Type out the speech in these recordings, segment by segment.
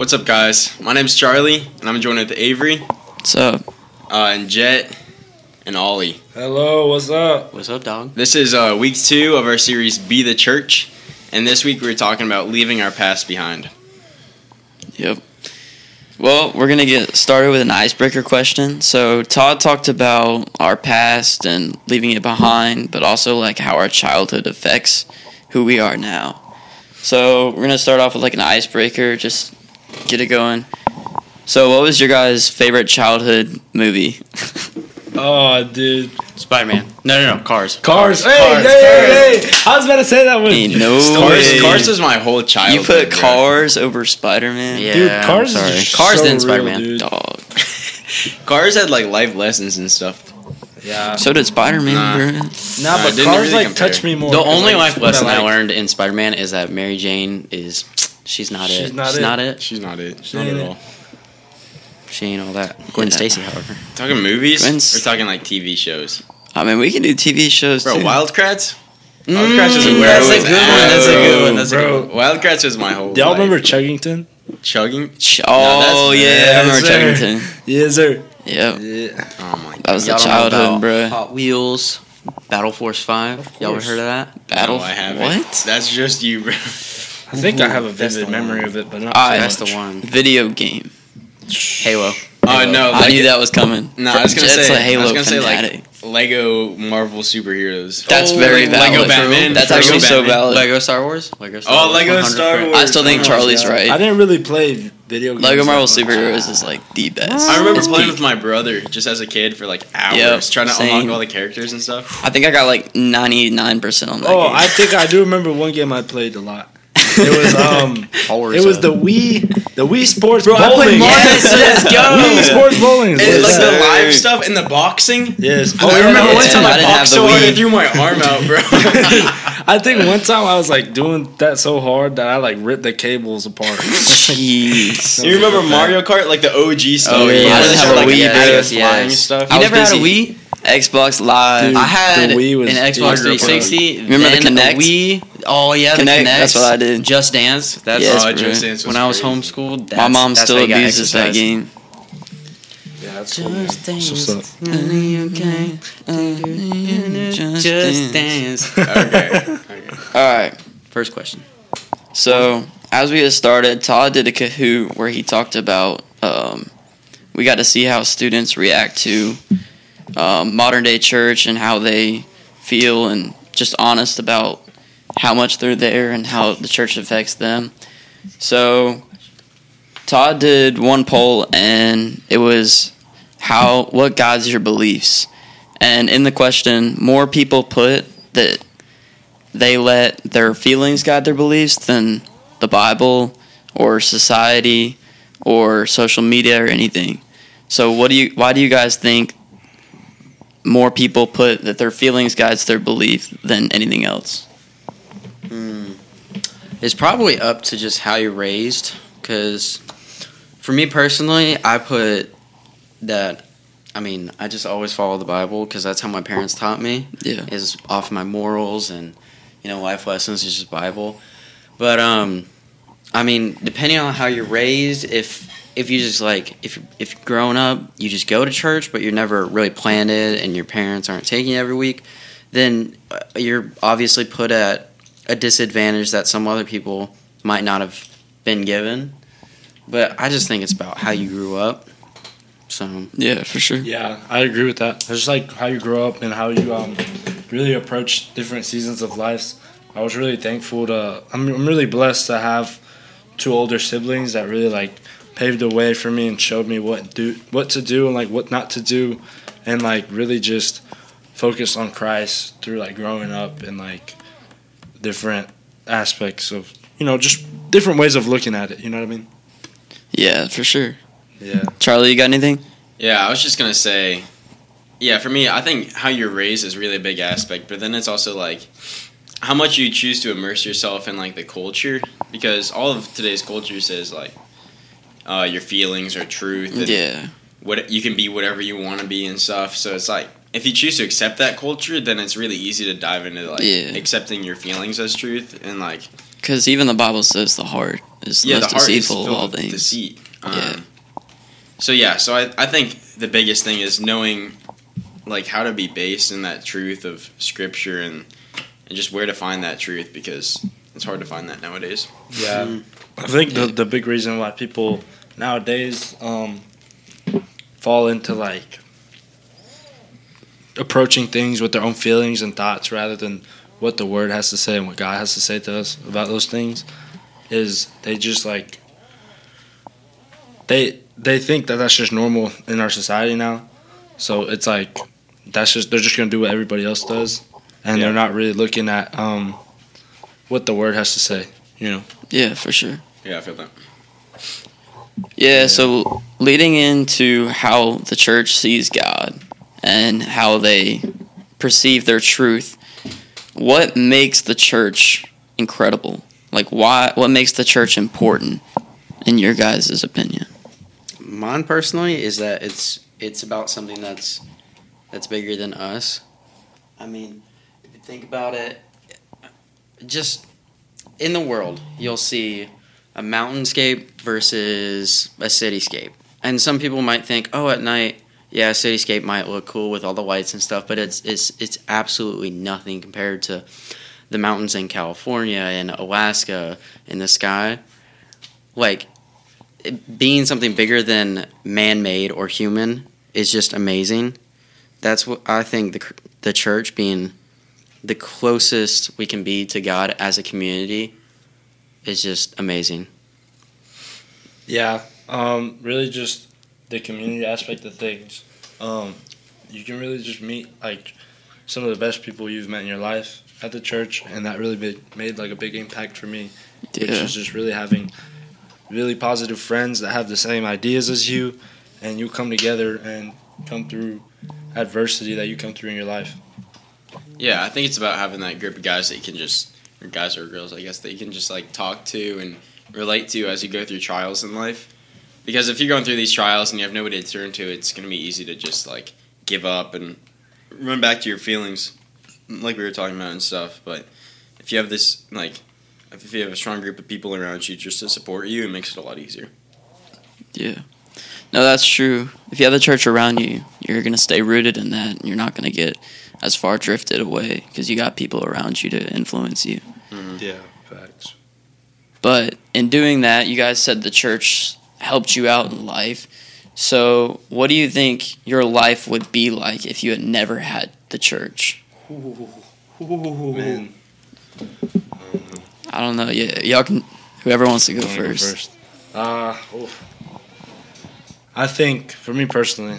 What's up, guys? My name's Charlie, and I'm joined with Avery, What's up? uh, and Jett, and Ollie. Hello, what's up? What's up, dog? This is uh, week two of our series Be the Church, and this week we're talking about leaving our past behind. Yep. Well, we're gonna get started with an icebreaker question. So Todd talked about our past and leaving it behind, but also like how our childhood affects who we are now. So we're gonna start off with like an icebreaker, just get it going. So, what was your guys' favorite childhood movie? Oh, dude. Spider Man. No, no, no. Cars. Cars. Hey, Cars, hey, hey, hey. I was about to say that one. Ain't no Cars, way. Cars was my whole childhood. you put bro. Cars over Spider Man. Yeah. Dude, I'm Cars sorry. is Cars so then real, Spider Man. dude. Dog. Cars had like life lessons and stuff. Yeah. So did Spider Man, Nah. bro. Nah, Nah, but didn't Cars really like compare. touch me more. The 'cause, only like, life lesson I like. learned in Spider Man is that Mary Jane is she's not She's it. not she's it. not it. She's not it. She not ain't at it. all. She ain't all that. Gwen Yeah. Stacy, however. Talking movies? Gwen's- We're talking like TV shows. I mean, we can do TV shows Bro, too. Wild Kratts? Mm, Wildcats is where that's I a was good one. That's a good one. bro. That's a Bro. good one. Wildcats was my whole Do y'all life. remember Chuggington? Chugging? Ch- oh that's- yeah, I remember Yes, sir. Chuggington. Yes, sir. Yep, Yeah. Oh my god. that was Y'all the don't know childhood, about bro. Hot Wheels, Battle Force Five. Y'all ever course. heard of that? Battle. No, I haven't. What? That's just you, bro. I think I have a vivid memory one. of it, but not I- so That's the one. Video game. Halo. Oh no, I like, knew that was coming. No, I was gonna Jett's say. a Halo I was gonna say like Lego Marvel superheroes. That's Oh, very like valid. Lego Batman. That's Lego actually so Batman. valid. Lego Star Wars. Lego Star Wars. Oh, Wars. Lego 100%. Star Wars. I still think Oh, Charlie's Yeah. right. I didn't really play video games. Lego Marvel much. Superheroes is like the best. I remember It's playing peak. with my brother just as a kid for like hours, Yep, trying to same. unlock all the characters and stuff. I think I got like ninety nine percent on that. Oh, game. I think I do remember one game I played a lot. It was um, it was the Wii, the Wii Sports Bro, I Bowling. played Mario- Yes, let's go. Wii Sports Bowling. is And like it's the live stuff and the boxing. Yes. Oh, I yeah, remember one time I I, boxed so hard I threw my arm out, bro. I think one time I was like doing that so hard that I like ripped the cables apart. Jeez. you remember Mario Kart, like the OG stuff? Oh, yeah. Where I didn't have a like, Wii, the bro. yes, flying stuff. I You never had a. Wii? Xbox Live. Dude, I had the Wii was an Xbox I grew up on 360. Remember the then a Kinect? Wii. Oh yeah, Kinect, the Kinect. that's what I did. Just Dance. That's Yes, oh. Just Dance when I was crazy. homeschooled. That's, My mom that's still how you abuses that game. Yeah, that's cool. Just what's Dance. up. Just Just dance. Dance. okay. okay. All right. First question. So as we get started, Todd did a Kahoot where he talked about um, we got to see how students react to um, modern day church and how they feel and just honest about how much they're there and how the church affects them. So Todd did one poll and it was how what guides your beliefs. And in the question, more people put that they let their feelings guide their beliefs than the Bible or society or social media or anything. So what do you why do you guys think more people put that their feelings guides their belief than anything else? It's probably up to just how you're raised. Because for me personally, I put that. I mean, I just always follow the Bible because that's how my parents taught me. Yeah. Is off my morals and you know life lessons is just Bible. But um, I mean, depending on how you're raised, if if you just like if if you're growing up, you just go to church, but you're never really planted, and your parents aren't taking you every week, then uh, you're obviously put at a disadvantage that some other people might not have been given. But I just think it's about how you grew up. So Yeah, for sure. Yeah, I agree with that. It's just like how you grow up and how you um really approach different seasons of life. I was really thankful to. I'm, I'm really blessed to have two older siblings that really like paved the way for me and showed me what do what to do and like what not to do, and like really just focus on Christ through like growing up and like different aspects of you know just different ways of looking at it. You know what I mean? Yeah, for sure. Yeah. Charlie, you got anything? Yeah, I was just gonna say, yeah, for me, I think how you're raised is really a big aspect, but then it's also like how much you choose to immerse yourself in like the culture, because all of today's culture says like uh, your feelings are truth, and Yeah. what you can be whatever you want to be and stuff. So it's like if you choose to accept that culture, then it's really easy to dive into like Yeah. accepting your feelings as truth and like Because even the Bible says the heart is the yeah, most the heart is deceitful of filled all things. deceit. Um, Yeah. So yeah, so I, I think the biggest thing is knowing like how to be based in that truth of scripture and and just where to find that truth because it's hard to find that nowadays. Yeah, Mm. I think the the big reason why people nowadays um, fall into like approaching things with their own feelings and thoughts rather than what the word has to say and what God has to say to us about those things is they just like they they think that that's just normal in our society now. So it's like that's just they're just gonna do what everybody else does, and Yeah. they're not really looking at um, what the word has to say. You know. Yeah, for sure. Yeah, I feel that. Yeah, so leading into how the church sees God and how they perceive their truth, what makes the church incredible? Like why what makes the church important in your guys' opinion? Mine personally is that it's it's about something that's that's bigger than us. I mean, if you think about it, just in the world, you'll see a mountainscape versus a cityscape. And some people might think, "Oh, at night, yeah, cityscape might look cool with all the lights and stuff," but it's it's it's absolutely nothing compared to the mountains in California and Alaska in the sky. Like being something bigger than man-made or human is just amazing. That's what I think the the church being the closest we can be to God as a community is just amazing. Yeah, um, really just the community aspect of things. Um, you can really just meet like some of the best people you've met in your life at the church, and that really made, made like a big impact for me. Which Yeah. is just really having really positive friends that have the same ideas as you, and you come together and come through adversity that you come through in your life. Yeah, I think it's about having that group of guys that you can just, or guys or girls, I guess, that you can just like talk to and relate to as you go through trials in life. Because if you're going through these trials and you have nobody to turn to, it's going to be easy to just like give up and run back to your feelings, like we were talking about and stuff. But if you have this, like, if you have a strong group of people around you just to support you, it makes it a lot easier. Yeah. No, that's true. If you have the church around you, you're going to stay rooted in that and you're not going to get as far drifted away because you got people around you to influence you. Yeah, facts. But in doing that, you guys said the church helped you out in life. So, what do you think your life would be like if you had never had the church? Man, I don't know. Yeah, y'all can. Whoever wants to go wanna go first. Uh, oof. I think for me personally,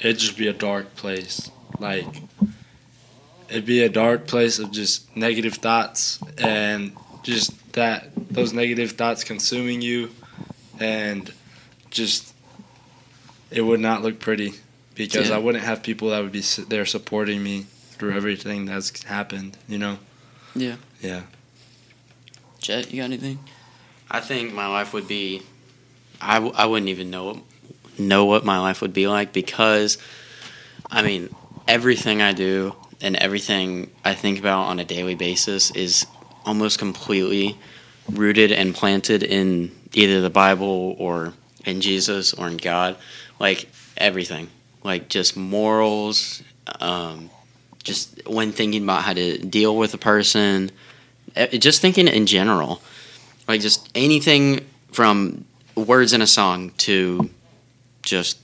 it'd just be a dark place. Like it'd be a dark place of just negative thoughts and just that those negative thoughts consuming you, and just it would not look pretty because Yeah. I wouldn't have people that would be there supporting me through everything that's happened. You know. Yeah. Yeah. Jett, you got anything? I think my life would be I, w- I wouldn't even know know what my life would be like because I mean everything I do and everything I think about on a daily basis is almost completely rooted and planted in either the Bible or in Jesus or in God. Like everything. Like just morals um, just when thinking about how to deal with a person just thinking in general. Like just anything from words in a song to just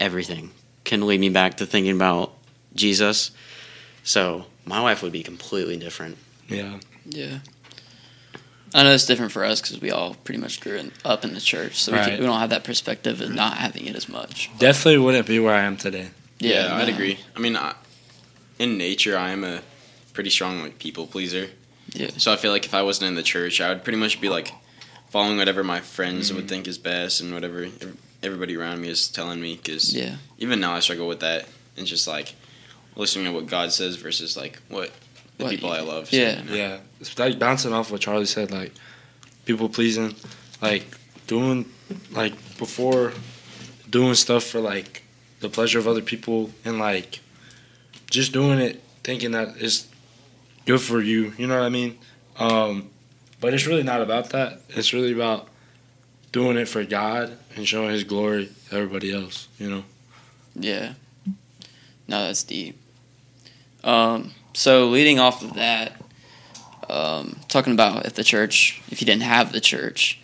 everything can lead me back to thinking about Jesus. So my wife would be completely different. Yeah. Yeah. I know it's different for us because we all pretty much grew in, up in the church, so we, Right. can, we don't have that perspective of not having it as much. Definitely wouldn't be where I am today. Yeah, I'd no. agree. I mean, I, in nature, I am a pretty strong like people pleaser. Yeah. So I feel like if I wasn't in the church, I would pretty much be like following whatever my friends would mm. think is best and whatever everybody around me is telling me. Because Yeah. even now, I struggle with that and just like listening to what God says versus like what the What people I love. say, yeah. you know? Yeah, it's like bouncing off what Charlie said, like people pleasing, like doing like before doing stuff for like the pleasure of other people and like just doing it thinking that it's good for you. You know what I mean? Um, But it's really not about that. It's really about doing it for God and showing His glory to everybody else. You know. Yeah. No, that's deep. Um, so leading off of that, um, talking about if the church, if you didn't have the church,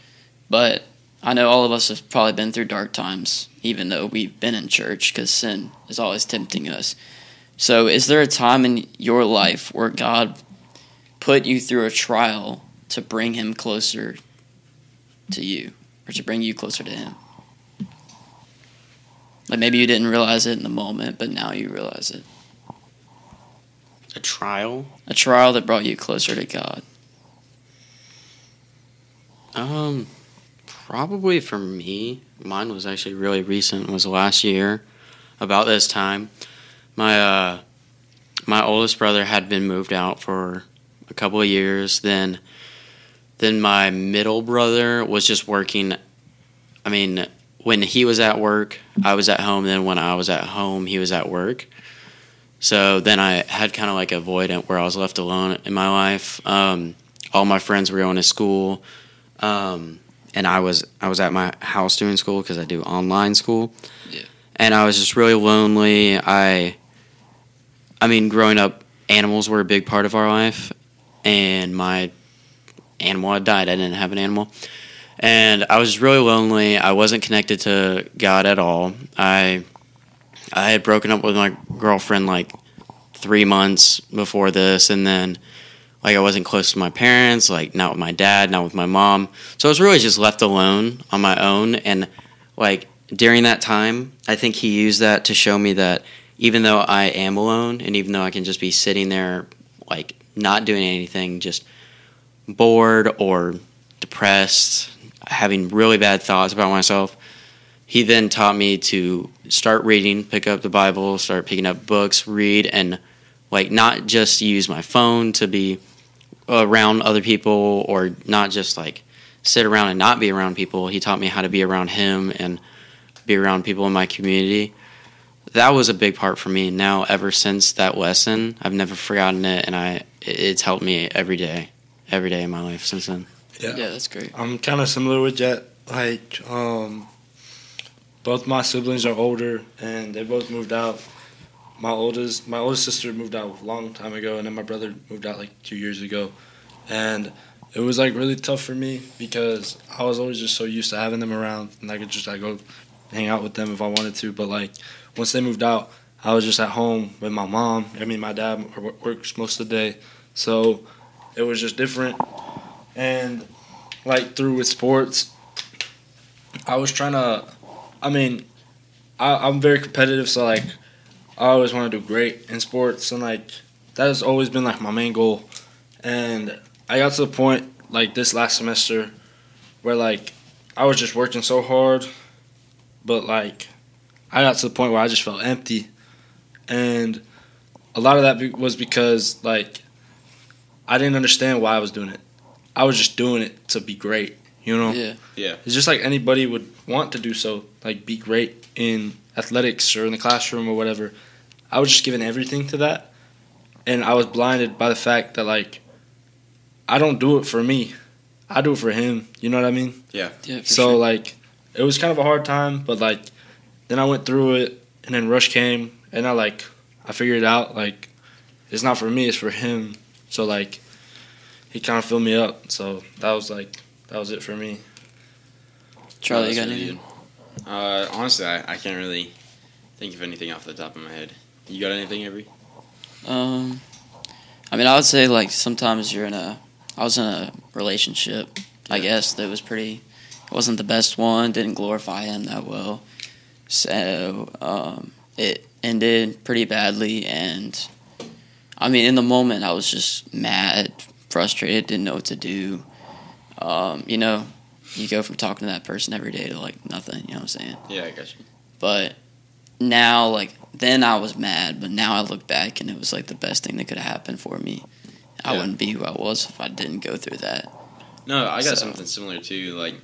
but I know all of us have probably been through dark times, even though we've been in church, because sin is always tempting us. So, is there a time in your life where God put you through a trial to bring Him closer to you, or to bring you closer to Him? Like maybe you didn't realize it in the moment, but now you realize it. A trial? A trial that brought you closer to God. Um, probably for me, mine was actually really recent. Was last year, about this time. My uh, my oldest brother had been moved out for a couple of years. Then, then my middle brother was just working. I mean, when he was at work, I was at home. Then when I was at home, he was at work. So then I had kind of like a void where I was left alone in my life. Um, all my friends were going to school, um, and I was I was at my house doing school because I do online school. Yeah. And I was just really lonely. I, I mean, growing up, animals were a big part of our life, and my animal had died. I didn't have an animal, and I was really lonely. I wasn't connected to God at all. I I had broken up with my girlfriend like three months before this, and then like I wasn't close to my parents, like not with my dad, not with my mom. So I was really just left alone on my own. And like during that time, I think he used that to show me that even though I am alone, and even though I can just be sitting there like not doing anything, just bored or depressed, having really bad thoughts about myself, he then taught me to start reading, pick up the Bible, start picking up books, read, and like not just use my phone to be around other people or not just like sit around and not be around people. He taught me how to be around him and be around people in my community. That was a big part for me. Now, ever since that lesson, I've never forgotten it, and I it's helped me every day, every day in my life since then. Yeah. Yeah, that's great. I'm kind of similar with Jett. Like, um, both my siblings are older, and they both moved out. My oldest, my oldest sister moved out a long time ago, and then my brother moved out like two years ago, and it was like really tough for me because I was always just so used to having them around, and I could just like go hang out with them if I wanted to. But like once they moved out, I was just at home with my mom. I mean, my dad works most of the day, so it was just different. And like through with sports, I was trying to. I mean, I, I'm very competitive, so like I always want to do great in sports, and like that has always been like my main goal. And I got to the point like this last semester where like I was just working so hard, but like I got to the point where I just felt empty, and a lot of that was because like I didn't understand why I was doing it. I was just doing it to be great, you know. Yeah. yeah. It's just like anybody would want to do so, like be great in athletics or in the classroom or whatever. I was just giving everything to that, and I was blinded by the fact that like I don't do it for me, I do it for him. You know what I mean? Yeah. For so sure. like it was kind of a hard time, but like then I went through it, and then Rush came, and I like I figured it out. Like it's not for me, it's for him. So like he kind of filled me up. So that was like that was it for me. Charlie, you got really anything? good. Uh, honestly, I, I can't really think of anything off the top of my head. You got anything, Avery? Um, I mean, I would say like sometimes you're in a. I was in a relationship. I guess that was pretty. It wasn't the best one. Didn't glorify him that well. So um, it ended pretty badly, and I mean, in the moment, I was just mad, frustrated, didn't know what to do. Um, you know, you go from talking to that person every day to like nothing. You know what I'm saying? Yeah, I got you. But now, like then, I was mad. But now I look back, and it was like the best thing that could have happened for me. I Yeah. wouldn't be who I was if I didn't go through that. No, I got So- something similar too. Like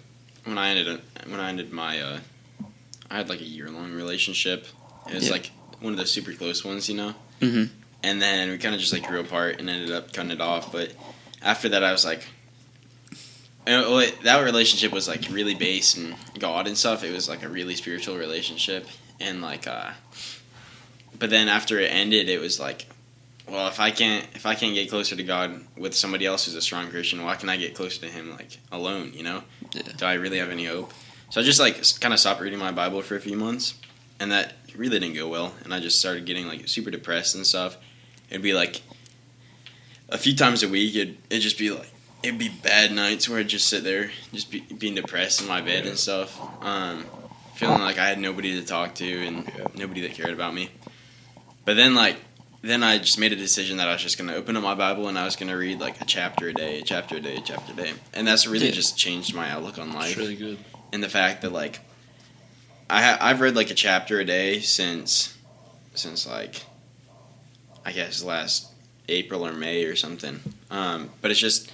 when I ended when I ended my, uh, I had like a year long relationship. It was Yeah. like one of the super close ones, you know. Mhm. And then we kind of just like grew apart and ended up cutting it off. But after that, I was like, it- that relationship was like really based in God and stuff. It was like a really spiritual relationship, and like, uh, but then after it ended, it was like, well, if I can't if I can't get closer to God with somebody else who's a strong Christian, why can I get closer to Him like alone? You know, Yeah. do I really have any hope? So I just like kind of stopped reading my Bible for a few months, and that really didn't go well. And I just started getting like super depressed and stuff. It'd be like a few times a week. It'd it'd just be like it'd be bad nights where I'd just sit there, just be, being depressed in my bed and stuff. Um, feeling like I had nobody to talk to and Yeah. nobody that cared about me. But then like then I just made a decision that I was just gonna open up my Bible and I was gonna read like a chapter a day, a chapter a day, a chapter a day, and that's really Yeah. just changed my outlook on life It's really good. and the fact that like I ha- I've read like a chapter a day since since like I guess last April or May or something. Um, but it's just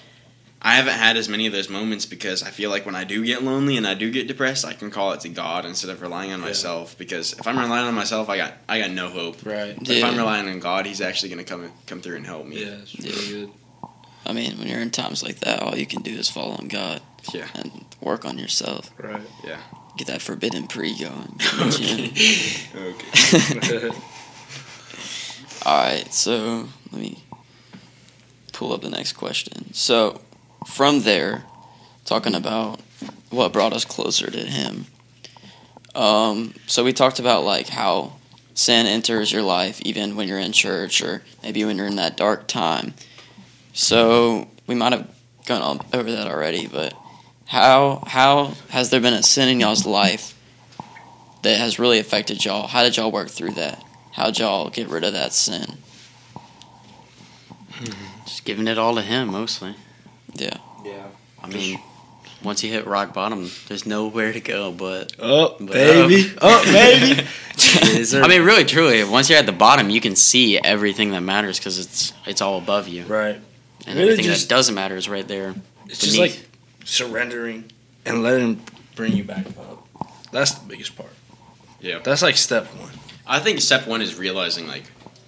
I haven't had as many of those moments because I feel like when I do get lonely and I do get depressed, I can call it to God instead of relying on Yeah. myself. Because if I'm relying on myself, I got I got no hope. Right. But if I'm relying on God, He's actually going to come come through and help me. Yeah, it's really good. I mean, when you're in times like that, all you can do is fall on God Yeah. and work on yourself. Right. Yeah. Get that forbidden pre going. Get in the gym. okay. All right, so let me pull up the next question. So, from there, talking about what brought us closer to Him. Um, so we talked about like how sin enters your life even when you're in church or maybe when you're in that dark time. So we might have gone over that already, but how how has there been a sin in y'all's life that has really affected y'all? How did y'all work through that? How'd y'all get rid of that sin? Just giving it all to him mostly. Yeah. Yeah. I mean, once you hit rock bottom, there's nowhere to go but. up, But- baby. Oh, baby. There- I mean, really, truly, once you're at the bottom, you can see everything that matters because it's it's all above you, right. and Really everything just- that doesn't matter is right there. It's just like surrendering and letting bring you back up. That's the biggest part. Yeah. That's like step one. I think step one is realizing like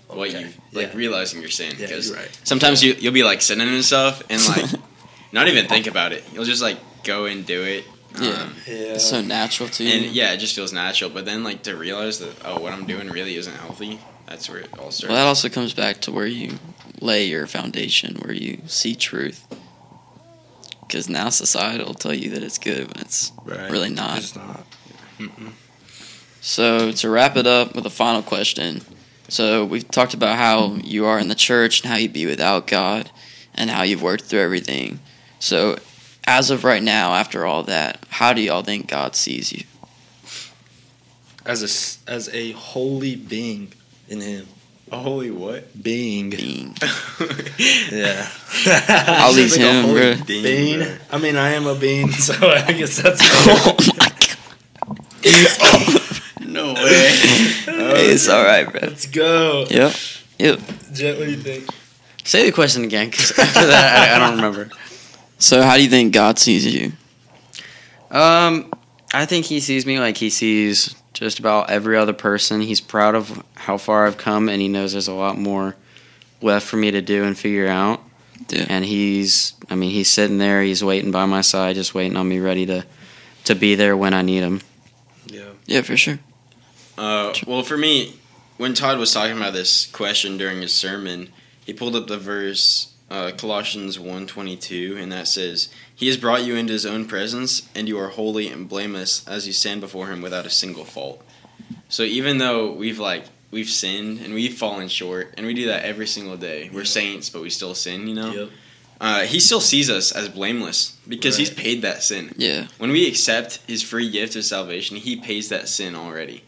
what Okay. you like Yeah. realizing you're saying because you're right. sometimes you you'll be like sinning and stuff and like not even think about it. You'll just like go and do it. Yeah. Um, Yeah. It's so natural to you. and yeah, it just feels natural. But then like to realize that oh, what I'm doing really isn't healthy. That's where it all starts. Well, that also comes back to where you lay your foundation, where you see truth. Because now society will tell you that it's good when it's right. really not. It's not. So to wrap it up with a final question. So we've talked about how you are in the church and how you'd be without God and how you've worked through everything. So as of right now, after all that, how do y'all think God sees you? As a s- as a holy being in Him. A holy what? Being. Being. Yeah. I'll leave him, bro. Bean. I mean, I am a bean, so I guess that's. oh my God. No way. It's all right, bro. Let's go. Yep. Yep. Jett, what do you think? Say the question again, because after that, I, I don't remember. So how do you think God sees you? Um, I think he sees me like he sees just about every other person. He's proud of how far I've come, and he knows there's a lot more left for me to do and figure out. Yeah. And he's, I mean, he's sitting there, he's waiting by my side, just waiting on me, ready to, to be there when I need him. Yeah. Yeah, for sure. Uh, well, for me, when Todd was talking about this question during his sermon, he pulled up the verse uh, Colossians 1.22, and that says, He has brought you into His own presence, and you are holy and blameless as you stand before Him without a single fault. So even though we've like we've sinned and we've fallen short, and we do that every single day, we're Yeah. saints, but we still sin. You know, Yep. uh, He still sees us as blameless because He's paid that sin. Yeah. When we accept His free gift of salvation, He pays that sin already.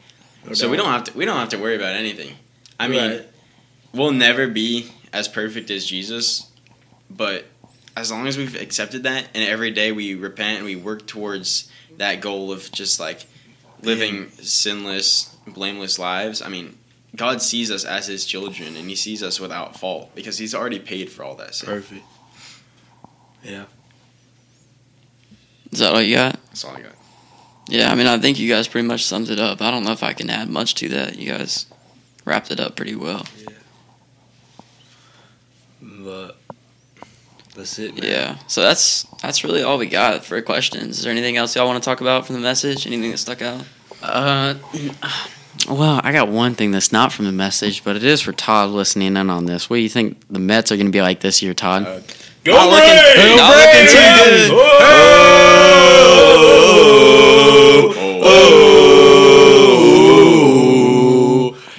No So we don't have to we don't have to worry about anything. I mean, Right. we'll never be as perfect as Jesus, but as long as we've accepted that and every day we repent and we work towards that goal of just like living sinless, blameless lives, I mean, God sees us as his children and he sees us without fault because he's already paid for all that sin. Perfect. Yeah. Is that all you got? That's all I got. Yeah, I mean, I think you guys pretty much summed it up. I don't know if I can add much to that. You guys wrapped it up pretty well. Yeah. But That's it. Man. Yeah. So that's that's really all we got for questions. Is there anything else y'all want to talk about from the message? Anything that stuck out? Uh, well, I got one thing that's not from the message, but it is for Todd listening in on this. What do you think the Mets are going to be like this year, Todd? Uh, Go Not looking- Braves! not looking too good.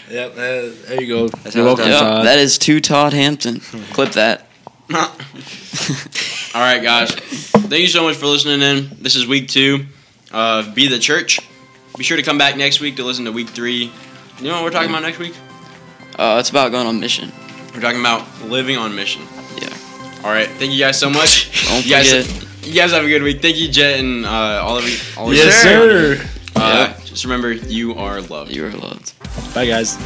Yep, uh, there you go. That's You're how it's welcome, Yeah, Todd. that is to Todd Hampton. Clip that. All right, guys. Thank you so much for listening in. This is week two of Be the Church. Be sure to come back next week to listen to week three. You know what we're talking about next week? Uh, it's about going on mission. We're talking about living on mission. Yeah. All right. Thank you guys so much. Don't you guys, forget. you guys have a good week. Thank you, Jett, and uh, all of you. All yes, sir. Uh, Just remember, you are loved. You are loved. Bye, guys.